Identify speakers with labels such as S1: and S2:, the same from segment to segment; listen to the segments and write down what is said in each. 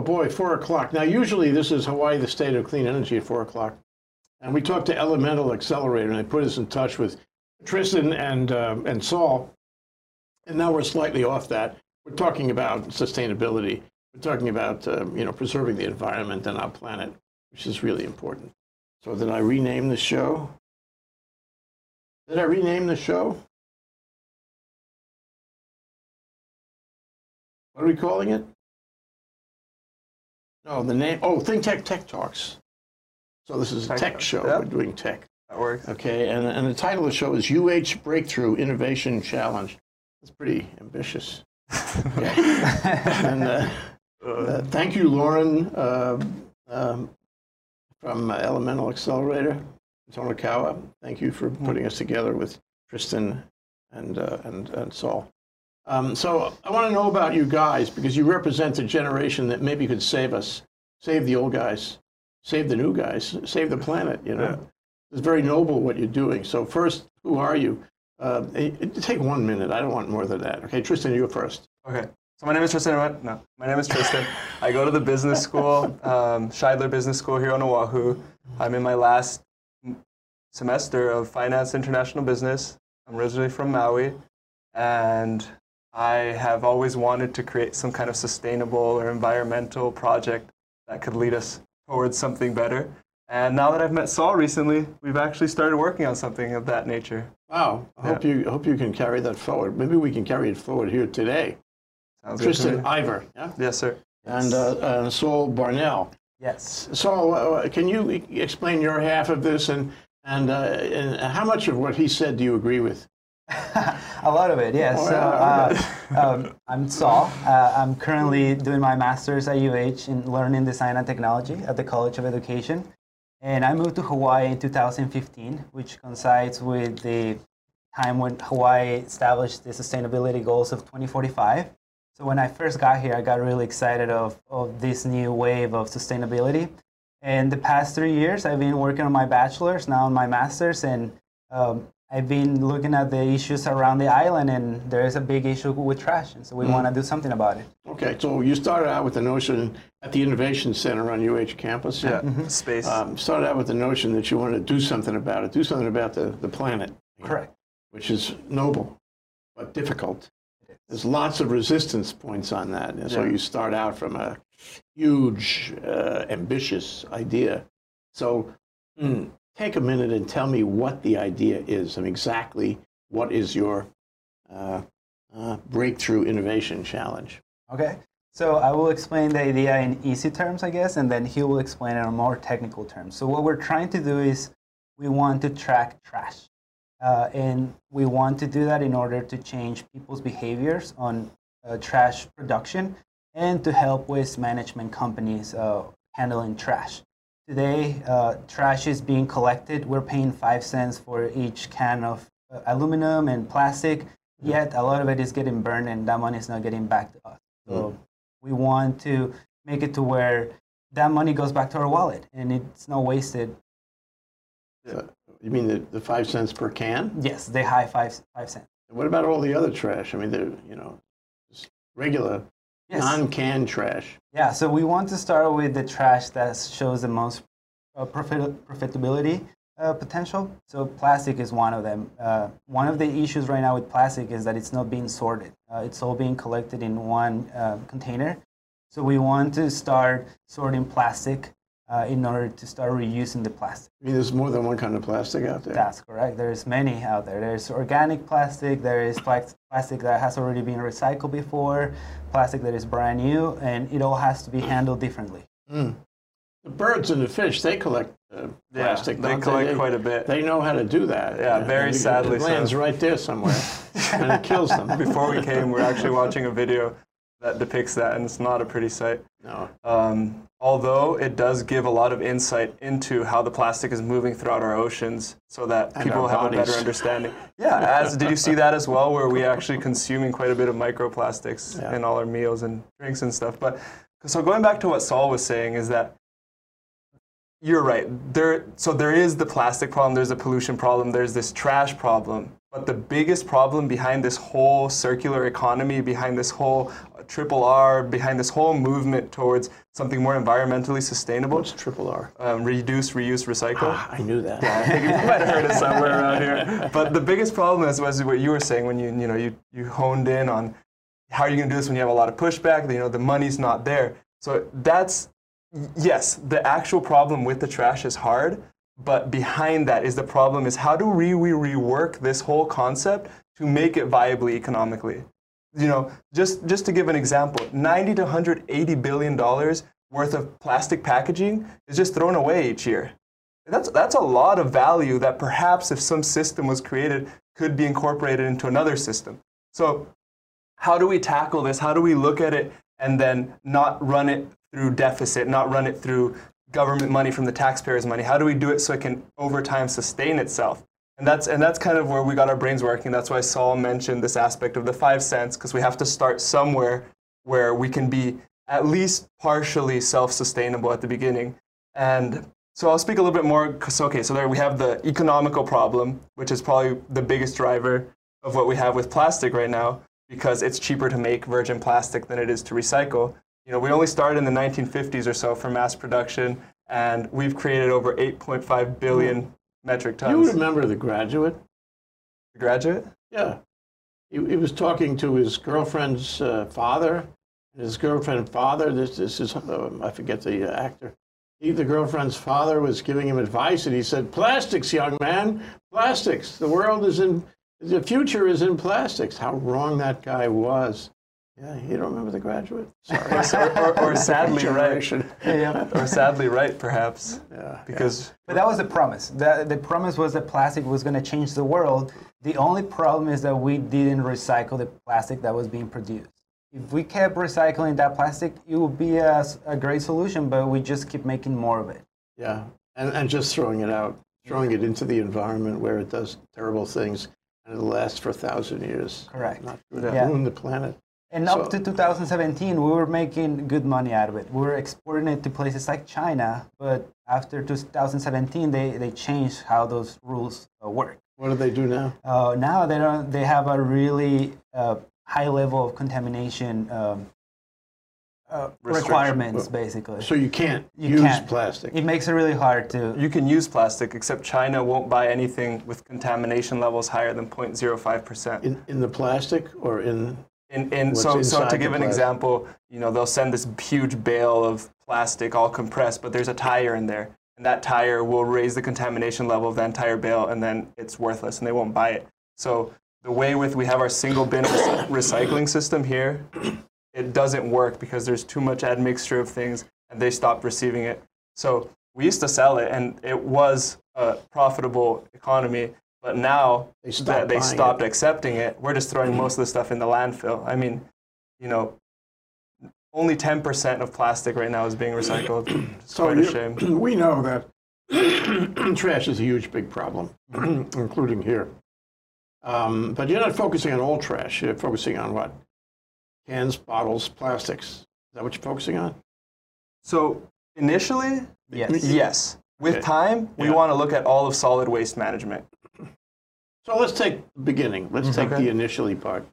S1: Oh boy, four o'clock. Now, usually this is Hawaii, the state of clean energy at four o'clock. And we talked to Elemental Accelerator, and they put us in touch with Tristan and, uh, and Saul. And now we're slightly off that. We're talking about sustainability. We're talking about um, you know preserving the environment and our planet, which is really important. So did I rename the show? Did I rename the show? What are we calling it? No, the name. Oh, Think Tech Tech Talks. So this is a
S2: Tech
S1: tech show.
S2: yeah.
S1: We're doing tech.
S2: That works.
S1: Okay, and, and the title of the show is UH Breakthrough Innovation Challenge. It's pretty ambitious. And uh, uh, thank you, Lauren uh, um, from uh, Elemental Accelerator, Tonakawa. Thank you for putting us together with Tristan and, uh, and, and Saul. Um, so I want to know about you guys because you represent a generation that maybe could save us, save the old guys, save the new guys, save the planet. You know,
S2: Yeah.
S1: it's very noble what you're doing. So first, who are you? Uh, it- take one minute. I don't want more than that. Okay, Tristan, you go first.
S2: Okay. So my name is Tristan. What? No, my name is Tristan. I go to the business school, um, Shidler Business School here on Oahu. I'm in my last semester of Finance International Business. I'm originally from Maui, and I have always wanted to create some kind of sustainable or environmental project that could lead us towards something better. And now that I've met Saul recently, we've actually started working on something of that nature.
S1: Wow. I hope you hope you can carry that forward. Maybe we can carry it forward here today.
S2: Sounds good
S1: Tristan
S2: me.
S1: Ivor, yeah,
S2: Yes, sir.
S1: and uh, uh, Saul Barnell.
S3: Yes.
S1: Saul, uh, can you explain your half of this and and, uh, and how much of what he said do you agree with?
S3: a lot of it, yes.
S1: Oh,
S3: so,
S1: yeah,
S3: uh, um, I'm Saul. Uh, I'm currently doing my master's at UH in learning design and technology at the College of Education. And I moved to Hawaii in 2015, which coincides with the time when Hawaii established the sustainability goals of 2045. So when I first got here, I got really excited of, of this new wave of sustainability. And the past three years, I've been working on my bachelor's, now on my master's, and um, I've been looking at the issues around the island, and there is a big issue with trash, and so we want to do something about it.
S1: Okay, so you started out with the notion at the Innovation Center on UH campus.
S2: Yeah, space.
S1: Um, started out with the notion that you wanted to do something about it, do something about the, the planet.
S3: Correct.
S1: Which is noble, but difficult. There's lots of resistance points on that. And so
S2: Yeah.
S1: you start out from a huge, uh, ambitious idea. So mm, take a minute and tell me what the idea is and exactly what is your uh, uh, breakthrough innovation challenge.
S3: Okay. So I will explain the idea in easy terms, I guess, and then he will explain it in more technical terms. So what we're trying to do is we want to track trash. Uh, and we want to do that in order to change people's behaviors on uh, trash production and to help waste management companies uh, handling trash. Today, uh, trash is being collected. We're paying five cents for each can of uh, aluminum and plastic, yet a lot of it is getting burned and that money is not getting back to us. So we want to make it to where that money goes back to our wallet and it's not wasted.
S1: You mean the, the five cents per can?
S3: Yes, they high five, five cents.
S1: What about all the other trash? I mean, the you know, just regular
S3: Yes.
S1: non-canned trash.
S3: Yeah, so we want to start with the trash that shows the most uh, profit, profitability uh, potential. So plastic is one of them. Uh, one of the issues right now with plastic is that it's not being sorted. Uh, it's all being collected in one uh, container. So we want to start sorting plastic uh, in order to start reusing the plastic.
S1: I mean, there's more than one kind of plastic out there.
S3: That's correct. There's many out there. There's organic plastic. There is plas- plastic that has already been recycled before, plastic that is brand new, and it all has to be handled differently.
S1: Mm. The birds and the fish, they collect uh, plastic.
S2: yeah, they collect
S1: They,
S2: quite a bit.
S1: they know how to do that.
S2: Yeah, very
S1: And you-
S2: sadly
S1: It
S2: so.
S1: lands right there somewhere, and it kills them.
S2: Before we came, we are actually watching a video that depicts that, and it's not a pretty sight.
S1: No.
S2: Um, although it does give a lot of insight into how the plastic is moving throughout our oceans, so that
S1: And
S2: people have a better understanding. Yeah, as did you see that as well, where we actually consuming quite a bit of microplastics
S1: Yeah.
S2: in all our meals and drinks and stuff. But so going back to what Saul was saying is that you're right. There, so there is the plastic problem. There's the pollution problem. There's this trash problem. But the biggest problem behind this whole circular economy, behind this whole triple R, behind this whole movement towards something more environmentally sustainable,
S1: What's triple R?
S2: um, reduce, reuse, recycle.
S1: Ah, I knew that.
S2: Yeah, I think you might have heard it somewhere around here. But the biggest problem is was what you were saying when you you know you you honed in on how are you going to do this when you have a lot of pushback. You know the money's not there. So that's yes, the actual problem with the trash is hard. But behind that is the problem is how do we, we rework this whole concept to make it viably economically? You know, just just to give an example, 90 to 180 billion dollars worth of plastic packaging is just thrown away each year. That's, that's a lot of value that perhaps if some system was created could be incorporated into another system. So, how do we tackle this? How do we look at it and then not run it through deficit, not run it through government money from the taxpayers' money? How do we do it so it can over time sustain itself? And that's, and that's kind of where we got our brains working. That's why Saul mentioned this aspect of the five cents, because we have to start somewhere where we can be at least partially self-sustainable at the beginning. And so I'll speak a little bit more. So, okay, so there we have the economical problem, which is probably the biggest driver of what we have with plastic right now, because it's cheaper to make virgin plastic than it is to recycle. You know, we only started in the 1950s or so for mass production, and we've created over 8.5 billion metric tons.
S1: You remember the graduate?
S2: Graduate?
S1: Yeah. He, he was talking to his girlfriend's uh, father. His girlfriend's father, this, this is, uh, I forget the uh, actor. He, the girlfriend's father was giving him advice, and he said, Plastics, young man, plastics. The world is in, the future is in plastics. How wrong that guy was. Yeah, you don't remember the graduate? Sorry.
S2: or, or, or sadly right.
S1: Generation.
S3: Yeah.
S2: Or sadly right, perhaps.
S1: Yeah.
S2: Because
S3: But that was the promise. The, the promise was that plastic was going to change the world. The only problem is that we didn't recycle the plastic that was being produced. If we kept recycling that plastic, it would be a, a great solution, but we just keep making more of it.
S1: Yeah, and, and just throwing it out, throwing it into the environment where it does terrible things, and it'll last for a thousand years.
S3: Correct.
S1: Not ruin
S3: Yeah.
S1: ruin the planet.
S3: And
S1: So-
S3: up to 2017, we were making good money out of it. We were exporting it to places like China, but after 2017, they, they changed how those rules uh, work.
S1: What do they do now?
S3: Uh, now they don't. They have a really uh, high level of contamination um, uh,
S2: Restriction.
S3: requirements, basically.
S1: So you can't
S3: You
S1: use
S3: can't.
S1: plastic.
S3: It makes it really hard to.
S2: you can use plastic, except China won't buy anything with contamination levels higher than 0.05%.
S1: In, in the plastic or in,
S2: In,
S1: What's
S2: so, so to give an example, you know, they'll send this huge bale of plastic all compressed, but there's a tire in there. And that tire will raise the contamination level of the entire bale, and then it's worthless, and they won't buy it. So the way with we have our single bin recycling system here, it doesn't work because there's too much admixture of things, and they stopped receiving it. So we used to sell it, and it was a profitable economy. But now
S1: They stopped
S2: that they stopped
S1: it.
S2: accepting it, we're just throwing most of the stuff in the landfill. I mean, you know, only 10% of plastic right now is being recycled. It's
S1: so
S2: quite a shame.
S1: we know that trash is a huge, big problem, including here. Um, but you're not focusing on all trash. You're focusing on what? Cans, bottles, plastics. Is that what you're focusing on?
S2: So initially,
S3: yes.
S2: yes. With
S1: Okay.
S2: time, we
S1: Yeah.
S2: want to look at all of solid waste management.
S1: So let's take the beginning. Let's take
S2: Okay.
S1: the initially part.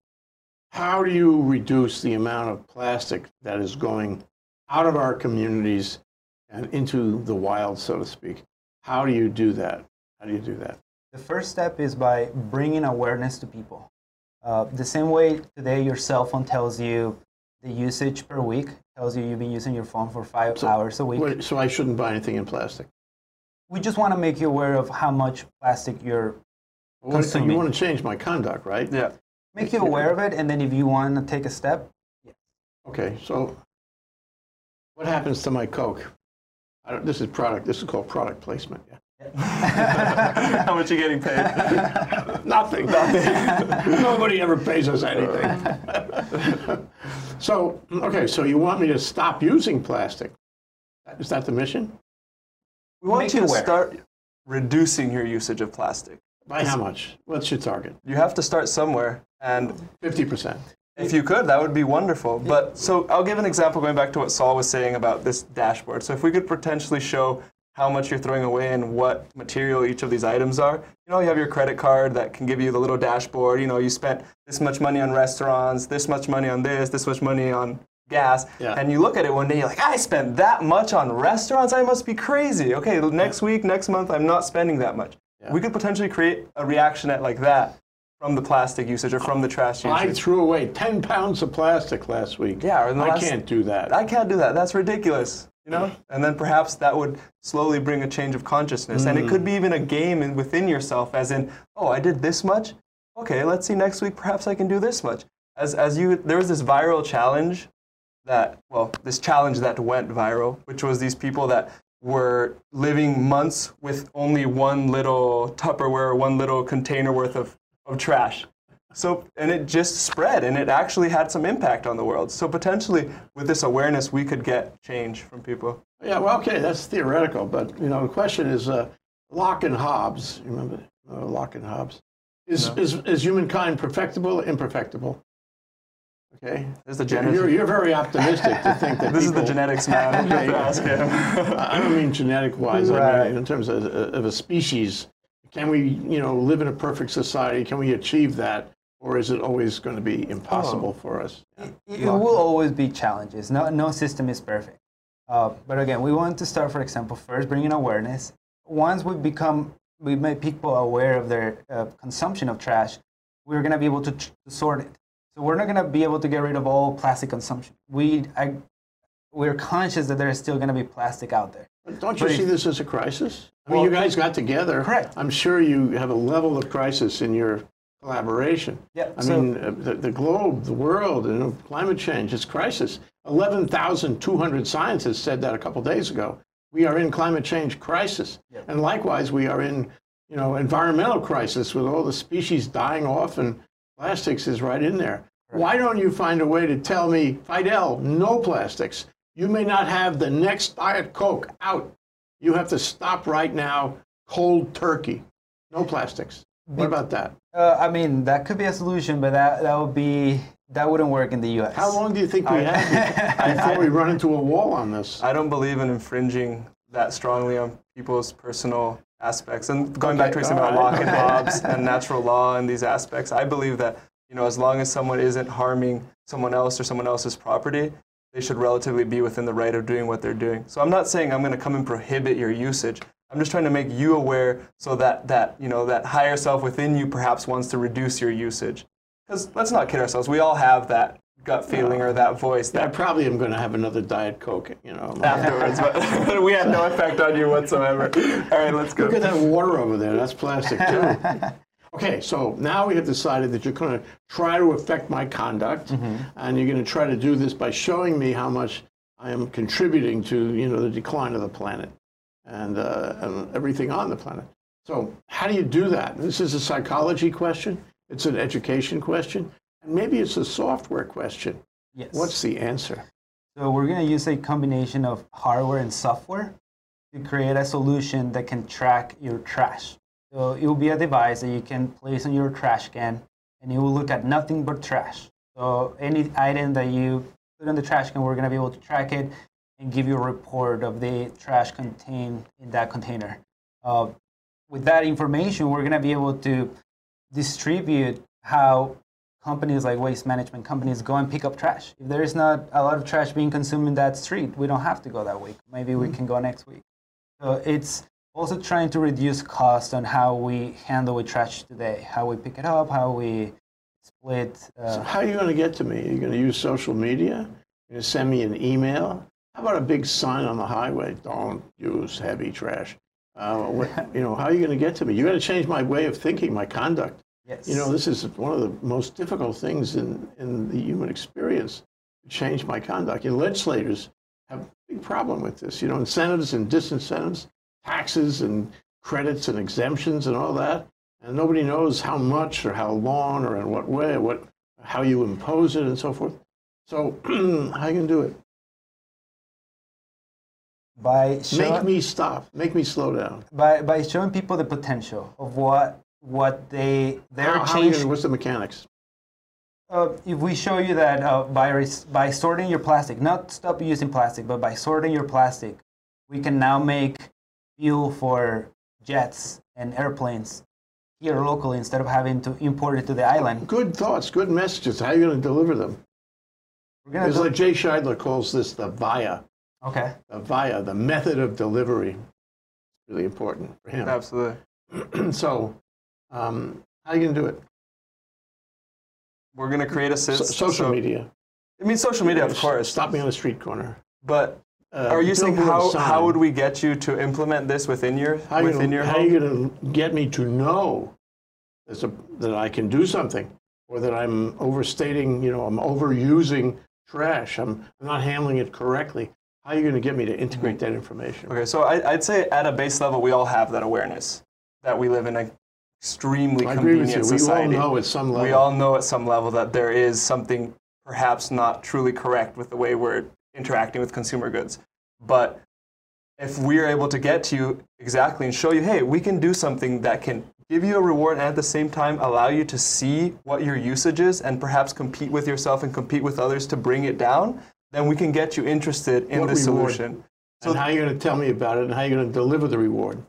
S1: How do you reduce the amount of plastic that is going out of our communities and into the wild, so to speak? How do you do that? How do you do that?
S3: The first step is by bringing awareness to people. Uh, the same way today your cell phone tells you the usage per week, tells you you've been using your phone for five
S1: So-
S3: hours a week.
S1: Wait, so I shouldn't buy anything in plastic.
S3: We just want to make you aware of how much plastic you're
S1: I want-
S3: Consuming.
S1: You want to change my conduct, right?
S2: Yeah.
S3: make you aware of it, and then if you want to take a step,
S1: Okay, so what happens to my Coke? I don't, this is product. This is called product placement. Yeah.
S2: How much are you getting paid?
S1: Nothing. Nothing. Nobody ever pays us anything. so, okay, so you want me to stop using plastic? Is that the mission?
S2: We want
S3: Make
S2: you
S3: you
S2: to
S3: aware.
S2: start reducing your usage of plastic.
S1: By how much? What's your target?
S2: You have to start somewhere. And
S1: 50%.
S2: If you could, that would be wonderful. But so I'll give an example going back to what Saul was saying about this dashboard. So if we could potentially show how much you're throwing away and what material each of these items are. You know, you have your credit card that can give you the little dashboard. You know, you spent this much money on restaurants, this much money on this, this much money on gas.
S1: Yeah.
S2: And you look at it one day, you're like, I spent that much on restaurants? I must be crazy. Okay, next week, next month, I'm not spending that much.
S1: Yeah.
S2: We could potentially create a reaction at like that from the plastic usage or from the trash usage.
S1: I threw away 10 pounds of plastic last week.
S2: Yeah, or in the
S1: I
S2: last-
S1: can't do that.
S2: I can't do that. That's ridiculous. You know? And then perhaps that would slowly bring a change of consciousness. And it could be mm. even a game in, within yourself, as in, oh, I did this much. Okay, let's see next week. Perhaps I can do this much. As as you, there was this viral challenge that, well, this challenge that went viral, which was these people that were living months with only one little Tupperware, one little container worth of, of trash. So, and it just spread and it actually had some impact on the world. So, potentially, with this awareness, we could get change from people.
S1: Yeah, well, okay, that's theoretical, but you know, the question is, uh, Locke and Hobbes. You remember uh, Locke and Hobbes? Is, is is humankind perfectible or imperfectible? Okay,
S2: This is the
S1: you're, you're very optimistic to think that
S2: This is the genetics man. You have to ask him.
S1: I don't mean genetic wise. I
S3: Right.
S1: mean in terms of, of a species. Can we, you know, live in a perfect society? Can we achieve that, or is it always going to be impossible for us?
S3: It, it will always be challenges. No, no system is perfect. Uh, but again, we want to start, for example, first bringing awareness. Once we become, we make people aware of their uh, consumption of trash, we're going to be able to, tr- to sort it. So we're not going to be able to get rid of all plastic consumption. We, I, we're conscious that there's still going to be plastic out there.
S1: But don't you
S3: But
S1: see
S3: if-
S1: this as a crisis? I mean,
S3: Well-
S1: you guys got together.
S3: Correct.
S1: I'm sure you have a level of crisis in your collaboration.
S3: Yeah,
S1: I
S3: so-
S1: mean, uh, the, the globe, the world, you know, climate change is crisis. 11,200 scientists said that a couple days ago. We are in climate change crisis. And likewise, we are in, you know, environmental crisis with all the species dying off and plastics is right in there. Why don't you find a way to tell me, Fidell, no plastics? You may not have the next Diet Coke out. You have to stop right now, cold turkey. No plastics. What about that?
S3: Uh, I mean, that could be a solution, but that, that would be, that wouldn't work in the U.S.
S1: How long do you think we have before we run into a wall on this?
S2: I don't believe in infringing that strongly on people's personal aspects. And going back to what you said about
S1: right.
S2: Locke and Hobbes and natural law and these aspects, I believe that you know as long as someone isn't harming someone else or someone else's property, they should relatively be within the right of doing what they're doing. So I'm not saying I'm going to come and prohibit your usage. I'm just trying to make you aware so that that you know that higher self within you perhaps wants to reduce your usage. Because let's not kid ourselves, we all have that gut feeling or that voice
S1: I
S2: that
S1: probably am going to have another Diet Coke, you know.
S2: afterwards, but we had no effect on you whatsoever. All right, let's go.
S1: Look at that water over there. That's plastic too. Okay, so now we have decided that you're going to try to affect my conduct, and you're going to try to do this by showing me how much I am contributing to, you know, the decline of the planet and, uh, and everything on the planet. So how do you do that? This is a psychology question. It's an education question, maybe it's a software question.
S3: Yes.
S1: What's the answer?
S3: So we're going to use a combination of hardware and software to create a solution that can track your trash. So it will be a device that you can place on your trash can, and it will look at nothing but trash. So any item that you put in the trash can, we're going to be able to track it and give you a report of the trash contained in that container. Uh, with that information, we're going to be able to distribute how companies like waste management companies go and pick up trash. If there is not a lot of trash being consumed in that street, we don't have to go that week. Maybe we can go next week. So it's also trying to reduce cost on how we handle with trash today, how we pick it up, how we split.
S1: So
S3: Uh,
S1: how are you going to get to me? Are you going to use social media? You're going to send me an email? How about a big sign on the highway? Don't use heavy trash. Uh, you know, how are you going to get to me? You got to change my way of thinking, my conduct.
S3: Yes.
S1: You know, this is one of the most difficult things in, in the human experience to change my conduct. And legislators have a big problem with this. You know, incentives and disincentives, taxes and credits and exemptions and all that. And nobody knows how much or how long or in what way, what, how you impose it and so forth. So how are you going to do it?
S3: by showing,
S1: Make me stop. Make me slow down.
S3: by, by showing people the potential of what what they their
S1: How, how are you
S3: change
S1: gonna, what's the mechanics?
S3: Uh, if we show you that uh, by, res- by sorting your plastic, not stop using plastic, but by sorting your plastic, we can now make fuel for jets and airplanes here locally instead of having to import it to the island.
S1: Good thoughts, good messages. How are you going to deliver them?
S3: We're gonna
S1: It's
S3: do-
S1: like Jay Shidler calls this the via,
S3: okay.
S1: the via, the method of delivery. Really important for him.
S2: Absolutely.
S1: so, um, how are you going to do it?
S2: We're going to create a
S1: So,
S2: system.
S1: social media.
S2: I mean, social media, of course.
S1: Stop me on the street corner.
S2: But
S1: Uh,
S2: are you saying how, how would we get you to implement this within your
S1: How
S2: within
S1: gonna,
S2: your
S1: how
S2: home?
S1: you going to get me to know a, that I can do something, or that I'm overstating? You know, I'm overusing trash. I'm, I'm not handling it correctly. How are you going to get me to integrate that information?
S2: Okay, so I, I'd say at a base level, we all have that awareness that we live in an extremely
S1: I
S2: convenient
S1: you. We
S2: society.
S1: all know at some level.
S2: we all know at some level that there is something perhaps not truly correct with the way we're interacting with consumer goods. But if we're able to get to you exactly and show you, hey, we can do something that can give you a reward and at the same time allow you to see what your usage is and perhaps compete with yourself and compete with others to bring it down, then we can get you interested in
S1: What
S2: the solution.
S1: and how are you going to tell me about it, and how are you going to deliver the reward?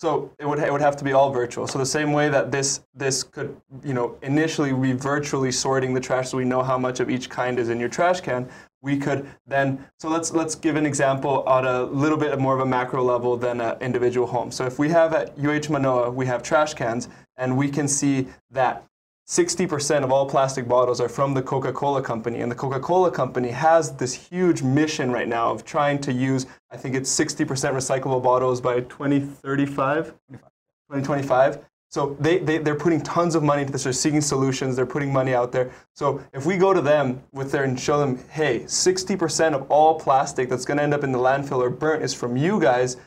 S2: So it would, it would have to be all virtual. So the same way that this this could you know initially be virtually sorting the trash, so we know how much of each kind is in your trash can. We could then so let's let's give an example on a little bit more of a macro level than an individual home. So if we have at UH Manoa we have trash cans, and we can see that 60% of all plastic bottles are from the Coca-Cola company and the Coca-Cola company has this huge mission right now of trying to use I think it's 60% recyclable bottles by 2035 2025 so they, they, they're putting tons of money into this. They're seeking solutions. They're putting money out there. So if we go to them with their and show them hey 60% of all plastic that's going to end up in the landfill or burnt is from you guys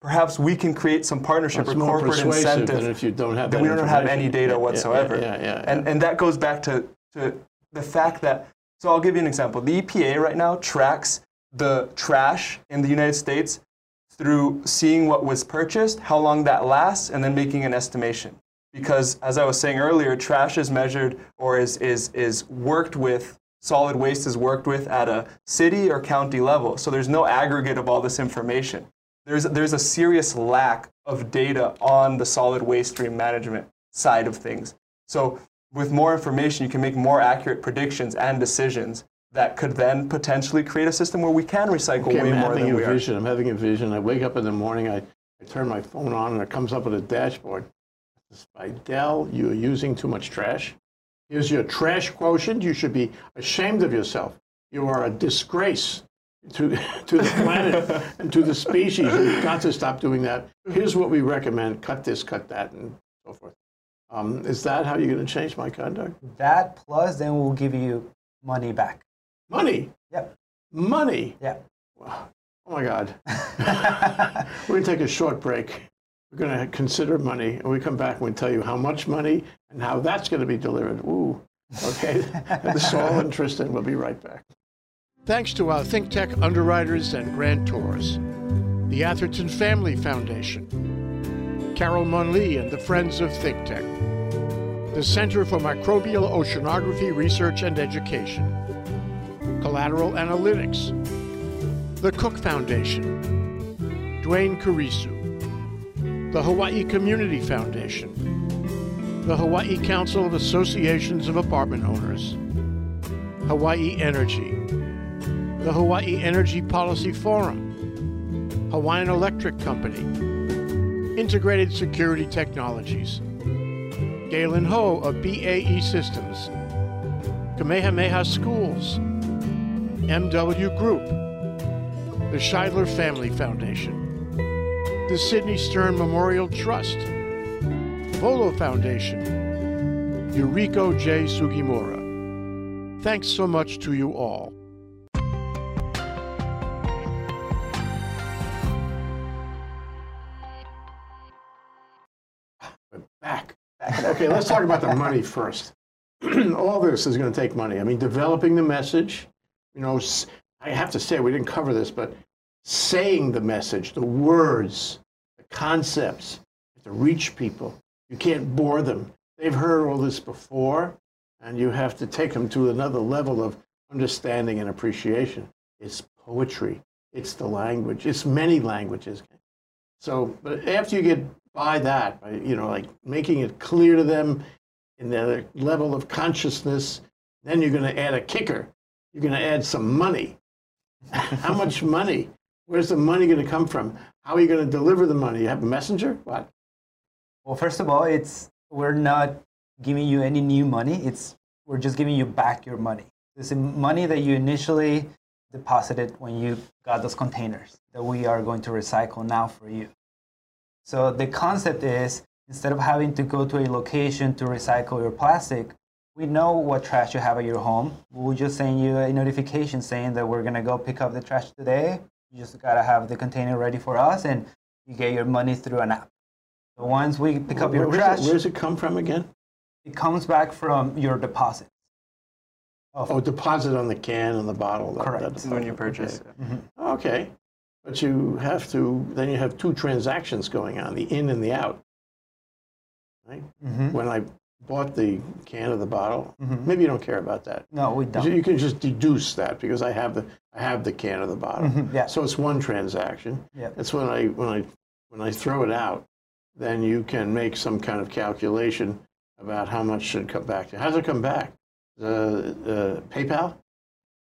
S2: perhaps we can create some partnership
S1: It's
S2: or
S1: more
S2: corporate incentive
S1: than if you don't have
S2: then
S1: that
S2: we don't have any data
S1: Yeah,
S2: whatsoever.
S1: Yeah, yeah, yeah.
S2: And, and that goes back to, to the fact that, so I'll give you an example. The EPA right now tracks the trash in the United States through seeing what was purchased, how long that lasts, and then making an estimation. Because as I was saying earlier, trash is measured or is, is, is worked with, solid waste is worked with at a city or county level. So there's no aggregate of all this information there's, there's a serious lack of data on the solid waste stream management side of things. So with more information, you can make more accurate predictions and decisions that could then potentially create a system where we can recycle
S1: Okay,
S2: way
S1: I'm
S2: more
S1: having
S2: than
S1: a
S2: we are.
S1: vision. I'm having a vision. I wake up in the morning. I, I turn my phone on, and it comes up with a dashboard. It's by Dell. You are using too much trash. Here's your trash quotient. You should be ashamed of yourself. You are a disgrace to, to the planet and to the species. You've got to stop doing that. Here's what we recommend cut this, cut that, and so forth. Um, is that how you're going to change my conduct?
S3: That plus then we'll give you money back.
S1: Money.
S3: Yep.
S1: Money.
S3: Yep.
S1: Wow. Oh my God. We're going to take a short break. We're going to consider money, and we come back and we tell you how much money and how that's going to be delivered. Ooh, okay. this is all interesting. We'll be right back. Thanks to our think tech underwriters and grantors, the Atherton Family Foundation, Carol Monley and the Friends of ThinkTech, the Center for Microbial Oceanography Research and Education, Collateral Analytics, the Cook Foundation, Dwayne Carisu, the Hawaii Community Foundation, the Hawaii Council of Associations of Apartment Owners, Hawaii Energy, the Hawaii Energy Policy Forum, Hawaiian Electric Company, Integrated Security Technologies, Galen Ho of BAE Systems, Kamehameha Schools, MW Group, the Shidler Family Foundation, the Sidney Stern Memorial Trust, Volo Foundation, Yuriko J. Sugimura. Thanks so much to you all. Okay, let's talk about the money first. all this is going to take money. I mean, developing the message, you know, I have to say, we didn't cover this, but saying the message, the words, the concepts, to reach people. You can't bore them. They've heard all this before, and you have to take them to another level of understanding and appreciation. It's poetry. It's the language. It's many languages. So, but after you get by that, by, you know, like making it clear to them in their level of consciousness, then you're going to add a kicker. You're going to add some money. How much money? Where's the money going to come from? How are you going to deliver the money? You have a messenger? What?
S3: Well, first of all, it's we're not giving you any new money. It's we're just giving you back your money. It's the money that you initially deposited when you got those containers that we are going to recycle now for you. So the concept is instead of having to go to a location to recycle your plastic, we know what trash you have at your home. We'll just send you a notification saying that we're gonna go pick up the trash today. You just gotta have the container ready for us, and you get your money through an app. So once we pick up your
S1: Where-
S3: trash,
S1: Where does it come from again?
S3: it comes back from your deposit.
S1: Oh, deposit on the can and the bottle. that-
S3: Correct.
S1: that
S2: This when you purchase.
S1: okay.
S2: it. Mm-hmm.
S1: Okay, but you have to, then you have two transactions going on, the in and the out. Right?
S3: Mhm.
S1: When I bought the can of the bottle,
S3: Mhm.
S1: maybe you don't care about that.
S3: No, we don't.
S1: You can just deduce that because I have the, I have the can of the bottle.
S3: Mhm, yeah.
S1: So it's one transaction.
S3: Yeah.
S1: It's when I, when I, when I throw it out, then you can make some kind of calculation about how much should come back. How does it come back? The, PayPal?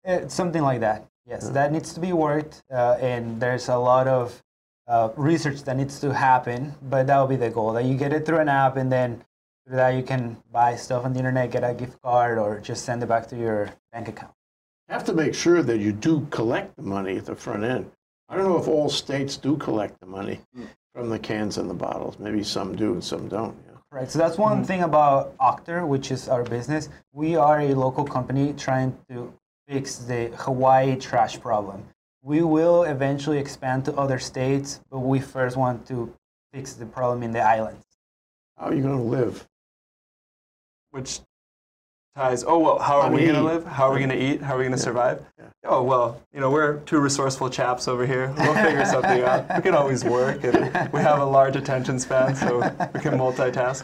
S3: It's something like that. Yes, that needs to be worked, uh, and there's a lot of uh, research that needs to happen. But that will be the goal that you get it through an app, and then through that you can buy stuff on the internet, get a gift card, or just send it back to your bank account.
S1: You have to make sure that you do collect the money at the front end. I don't know if all states do collect the money from the cans and the bottles. Maybe some do and some don't. Yeah.
S3: Right. So that's one thing about Octar, which is our business. We are a local company trying to fix the Hawaii trash problem. We will eventually expand to other states, but we first want to fix the problem in the islands.
S1: How are you going to live?
S2: Which ties, oh, well, how are
S1: How
S2: we going to live? How are we going to eat? How are we going to survive?
S1: Yeah.
S2: Oh, well, you know, we're two resourceful chaps over here. We'll figure something out. We can always work, and we have a large attention span, so we can multitask.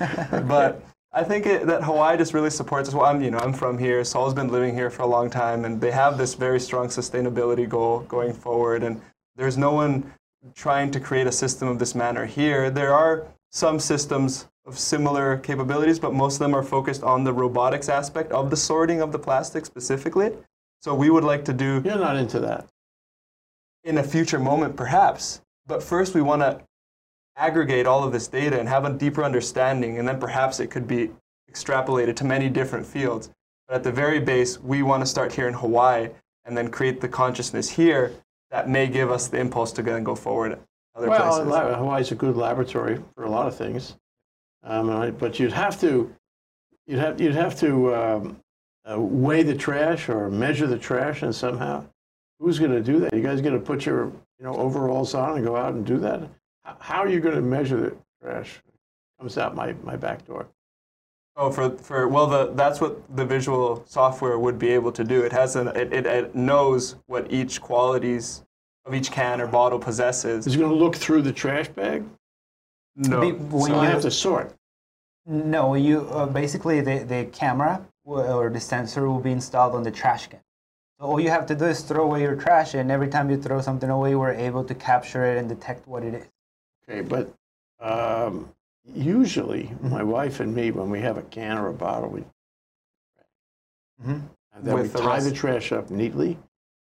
S2: But I think it, that Hawaii just really supports us. Well, I'm, you know, I'm from here. Saul's been living here for a long time, and they have this very strong sustainability goal going forward. And there's no one trying to create a system of this manner here. There are some systems of similar capabilities, but most of them are focused on the robotics aspect of the sorting of the plastic specifically. So we would like to do
S1: You're not into that.
S2: in a future moment, perhaps. But first, we want to aggregate all of this data and have a deeper understanding, and then perhaps it could be extrapolated to many different fields. But at the very base, we want to start here in Hawaii and then create the consciousness here that may give us the impulse to go and go forward other
S1: Well,
S2: places.
S1: la- Hawaii's a good laboratory for a lot of things, um, but you'd have to, you'd have you'd have to um, uh, weigh the trash or measure the trash, and somehow, who's going to do that? You guys going to put your you know overalls on and go out and do that? H- How are you going to measure the trash? Comes out my, my back door.
S2: Oh, for, for well, the, that's what the visual software would be able to do. It has an, it, it, it knows what each qualities of each can or bottle possesses.
S1: Is it going to look through the trash bag?
S2: No,
S3: Be- when
S1: So
S3: you-
S1: I have to sort.
S3: No, you uh, basically the, the camera or the sensor will be installed on the trash can. So all you have to do is throw away your trash, and every time you throw something away, we're able to capture it and detect what it is.
S1: Okay, but um, usually my wife and me, when we have a can or a bottle, we
S3: Mhm.
S1: and then we
S2: the
S1: tie the trash up neatly,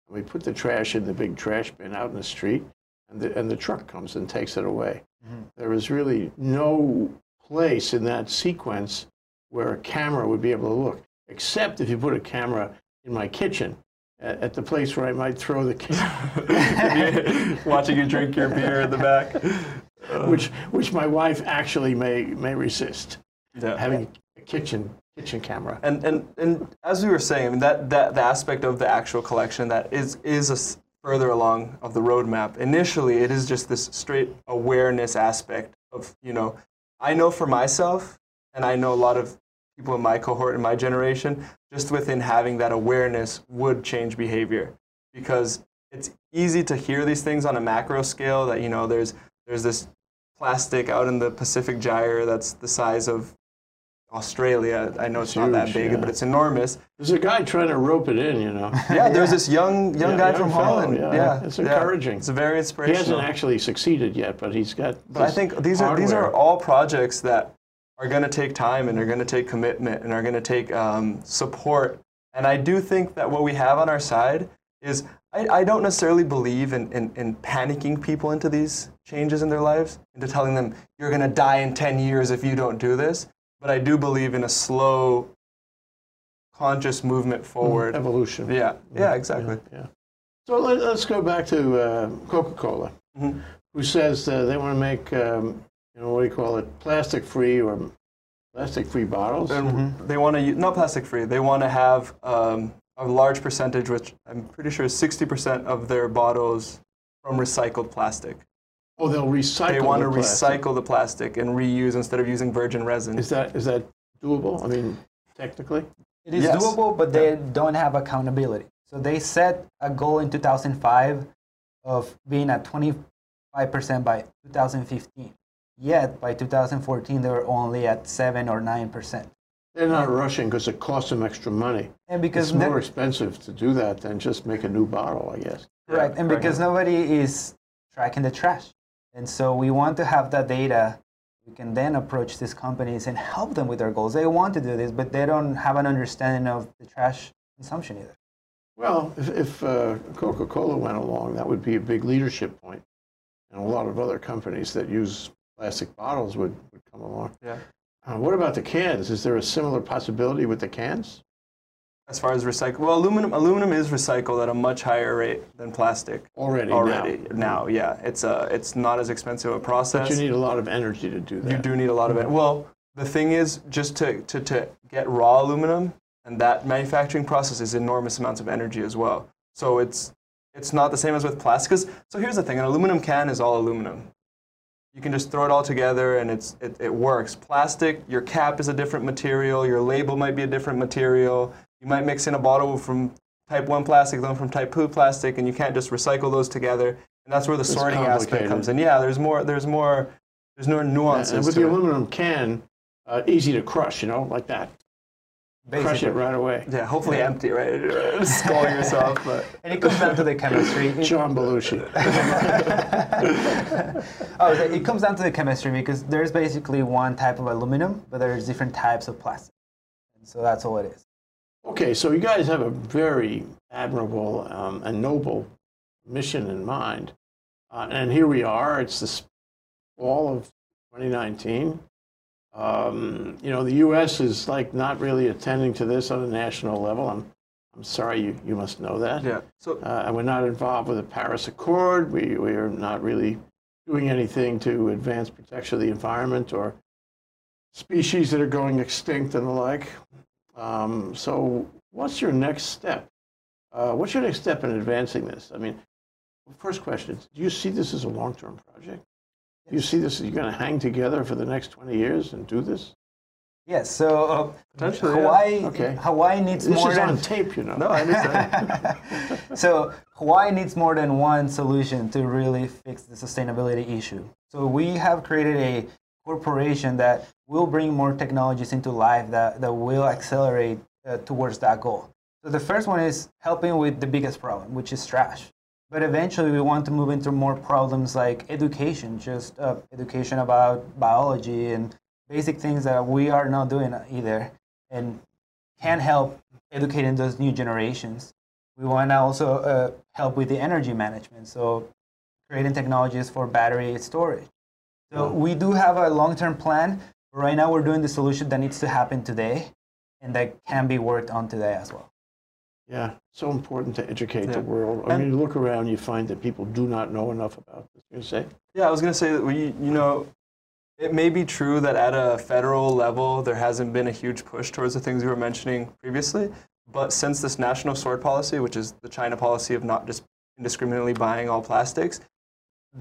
S1: and we put the trash in the big trash bin out in the street, and the, and the truck comes and takes it away.
S3: Mhm.
S1: There is really no place in that sequence where a camera would be able to look, except if you put a camera in my kitchen at, at the place where I might throw the camera.
S2: Watching you drink your beer in the back.
S1: which which my wife actually may may resist
S2: Yeah.
S1: having a kitchen kitchen camera.
S2: And, and, and as we were saying, I mean, that, that the aspect of the actual collection that is, is a further along of the roadmap. Initially, it is just this straight awareness aspect of, you know, I know for myself, and I know a lot of people in my cohort, in my generation, just within having that awareness would change behavior. Because it's easy to hear these things on a macro scale that, you know, there's, there's this plastic out in the Pacific Gyre that's the size of Australia. I know it's, not that big,
S1: yeah.
S2: but it's enormous.
S1: There's a guy trying to rope it in, you know.
S2: Yeah, there's this young young
S1: Yeah,
S2: guy
S1: young
S2: from
S1: fellow,
S2: Holland.
S1: yeah. It's encouraging.
S2: It's very
S1: He hasn't actually succeeded yet, but he's got.
S2: But I think these are these are all projects that are going to take time and are going to take commitment and are going to take um, support. And I do think that what we have on our side is I, I don't necessarily believe in, in, in panicking people into these changes in their lives, into telling them you're going to die in 10 years if you don't do this. But I do believe in a slow, conscious movement forward.
S1: evolution.
S2: Yeah, yeah, exactly.
S1: Yeah. So let, us go back to uh, Coca-Cola,
S2: Mhm.
S1: who says uh, they want to make, um, you know, what do you call it, plastic-free or plastic-free bottles.
S2: And they want to not plastic free. They want to have um, a large percentage, which I'm pretty sure is 60% of their bottles from recycled plastic.
S1: oh, they'll recycle.
S2: they want
S1: the
S2: to
S1: plastic.
S2: recycle the plastic and reuse instead of using virgin resin.
S1: Is that is that doable? I mean, technically.
S3: It is
S2: Yes.
S3: doable, but they don't have accountability. So they set a goal in 2005 of being at 25% by 2015. Yet by 2014, they were only at 7 or 9%.
S1: They're not rushing because it costs them extra money.
S3: And because
S1: It's
S3: no-
S1: more expensive to do that than just make a new bottle, I guess.
S3: Correct.
S2: Yeah,
S3: and
S2: correct.
S3: because nobody is tracking the trash. And so we want to have that data. We can then approach these companies and help them with their goals. They want to do this, but they don't have an understanding of the trash consumption either.
S1: Well, if, if uh, Coca-Cola went along, that would be a big leadership point, and a lot of other companies that use plastic bottles would, would come along.
S2: Yeah.
S1: Uh, what about the cans? Is there a similar possibility with the cans?
S2: As far as recycle, well, aluminum aluminum is recycled at a much higher rate than plastic
S1: Already,
S2: already.
S1: now.
S2: Now, yeah, it's a it's not as expensive a process.
S1: But you need a lot of energy to do that.
S2: You do need a lot of it. Well, the thing is, just to, to, to get raw aluminum, and that manufacturing process is enormous amounts of energy as well. So it's it's not the same as with plastic. so here's the thing: an aluminum can is all aluminum. You can just throw it all together, and it's it, it works. Plastic, your cap is a different material. Your label might be a different material. You might mix in a bottle from type one plastic, then from type two plastic, and you can't just recycle those together. And that's where the sorting aspect comes in. Yeah, there's more. There's more. There's more nuances.
S1: And with the aluminum can, uh, easy to crush, you know, like that. Crush it right away.
S2: Yeah, hopefully empty, right? Sculling yourself, but
S3: And it comes down to the chemistry.
S1: John Belushi.
S3: oh, so it comes down to the chemistry because there's basically one type of aluminum, but there's different types of plastic. And so that's all it is.
S1: Okay, so you guys have a very admirable um, and noble mission in mind. Uh, and here we are. It's the fall of 2019. Um, you know, the U.S. is like not really attending to this on a national level. I'm, I'm sorry, you, you must know that.
S2: yeah. So
S1: Uh, and we're not involved with the Paris Accord. We, we are not really doing anything to advance protection of the environment or species that are going extinct and the like. Um, so, what's your next step? Uh, what's your next step in advancing this? I mean, first question is, do you see this as a long term project? Do you see this as you're going to hang together for the next 20 years and do this?
S3: Yes, so uh,
S2: Potentially, yeah.
S3: Hawaii,
S1: Okay.
S3: Hawaii needs
S1: This
S3: more
S1: is
S3: than
S1: on tape, you know.
S2: no, I understand.
S3: so Hawaii needs more than one solution to really fix the sustainability issue. So we have created a corporation that will bring more technologies into life that, that will accelerate uh, towards that goal. So the first one is helping with the biggest problem, which is trash. But eventually we want to move into more problems like education, just uh, education about biology and basic things that we are not doing either and can help educating those new generations. We want to also uh, help with the energy management, so creating technologies for battery storage. So we do have a long-term plan. Right now, we're doing the solution that needs to happen today, and that can be worked on today as well.
S1: Yeah, so important to educate
S2: Yeah.
S1: the world. I
S2: And-
S1: mean, you look around, you find that people do not know enough about this. You say?
S2: Yeah, I was going to say that we, you know, it may be true that at a federal level there hasn't been a huge push towards the things you were mentioning previously, but since this national sword policy, which is the China policy of not just indiscriminately buying all plastics,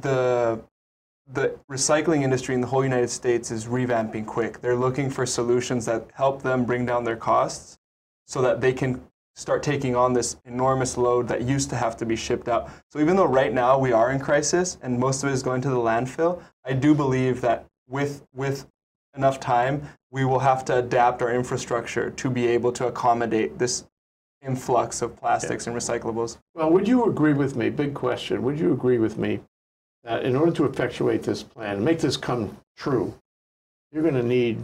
S2: the the recycling industry in the whole United States is revamping quick. They're looking for solutions that help them bring down their costs so that they can start taking on this enormous load that used to have to be shipped out. So even though right now we are in crisis and most of it is going to the landfill, I do believe that with with enough time, we will have to adapt our infrastructure to be able to accommodate this influx of plastics and recyclables.
S1: Well, would you agree with me? Big question. Would you agree with me that in order to effectuate this plan, make this come true, you're going to need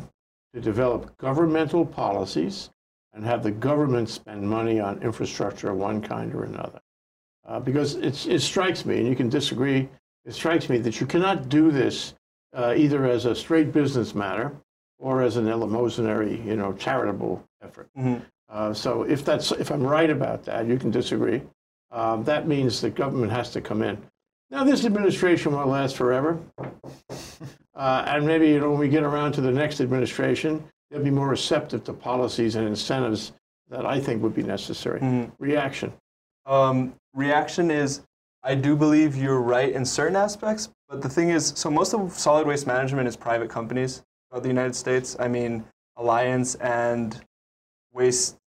S1: to develop governmental policies and have the government spend money on infrastructure of one kind or another? Uh, because it's, it strikes me, and you can disagree, it strikes me that you cannot do this uh, either as a straight business matter or as an eleemosynary, you know, charitable effort.
S2: Mhm.
S1: Uh, so if that's if I'm right about that, you can disagree. Um, that means the government has to come in. Now this administration won't last forever, uh, and maybe you know when we get around to the next administration, they'll be more receptive to policies and incentives that I think would be necessary.
S2: Mhm.
S1: Reaction.
S2: Um, reaction is, I do believe you're right in certain aspects, but the thing is, so most of solid waste management is private companies throughout the United States. I mean, Alliance and Waste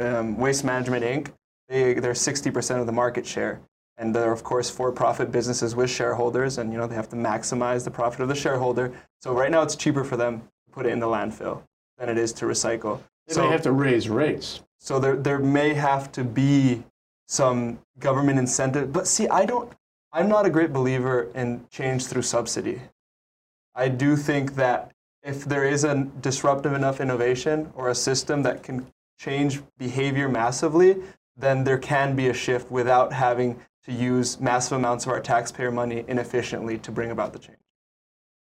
S2: um, Waste Management Inc. They they're 60% of the market share, and they're of course for-profit businesses with shareholders, and you know they have to maximize the profit of the shareholder. So right now, it's cheaper for them to put it in the landfill than it is to recycle.
S1: They
S2: so
S1: may have to raise rates.
S2: so there, there may have to be some government incentive. But see, I don't, I'm not a great believer in change through subsidy. I do think that if there is a disruptive enough innovation or a system that can change behavior massively, then there can be a shift without having to use massive amounts of our taxpayer money inefficiently to bring about the change.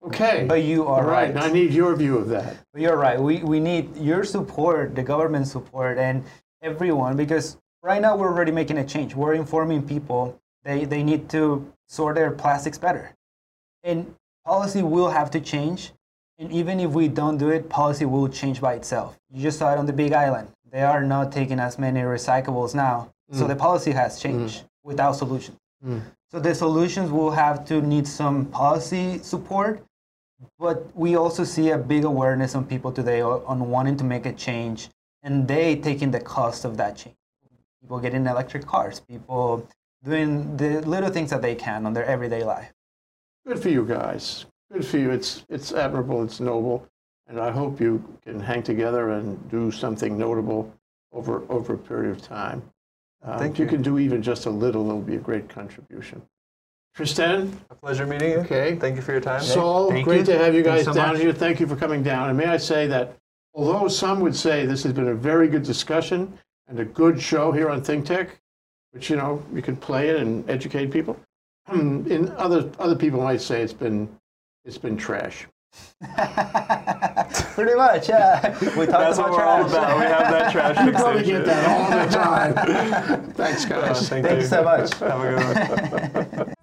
S1: Okay.
S3: But you are
S1: right.
S3: right.
S1: I need your view of that.
S3: But You're right. We, we need your support, the government support, and everyone, because right now we're already making a change. We're informing people they, they need to sort their plastics better. And policy will have to change. And even if we don't do it, policy will change by itself. You just saw it on the Big Island. They are not taking as many recyclables now. So mm. the policy has mm. changed without solutions. Mm. So the solutions will have to need some policy support but we also see a big awareness on people today on wanting to make a change and they taking the cost of that change people getting electric cars people doing the little things that they can on their everyday life
S1: Good for you guys. Good for you. It's it's admirable. It's noble, and I hope you can hang together and do something notable over over a period of time. Um,
S2: Thank
S1: if you
S2: you.
S1: can do even just a little, it'll be a great contribution. Tristan,
S2: A pleasure meeting you.
S1: Okay.
S2: Thank you for your time.
S1: Saul,
S3: Thank
S1: great
S3: you.
S1: to have you guys
S3: so
S1: down
S3: much.
S1: here. Thank you for coming down. And may I say that although some would say this has been a very good discussion and a good show here on Think Tech, which you know you can play it and educate people, in other other people might say it's been it's been trash.
S3: pretty much yeah we talked
S2: That's
S3: about
S2: what we're all
S3: trash.
S2: about. We have that trash
S1: You probably get that all the time. Thanks,
S2: Uh,
S1: guys.
S2: thank
S3: thanks
S2: you.
S3: so much
S2: Have a good one.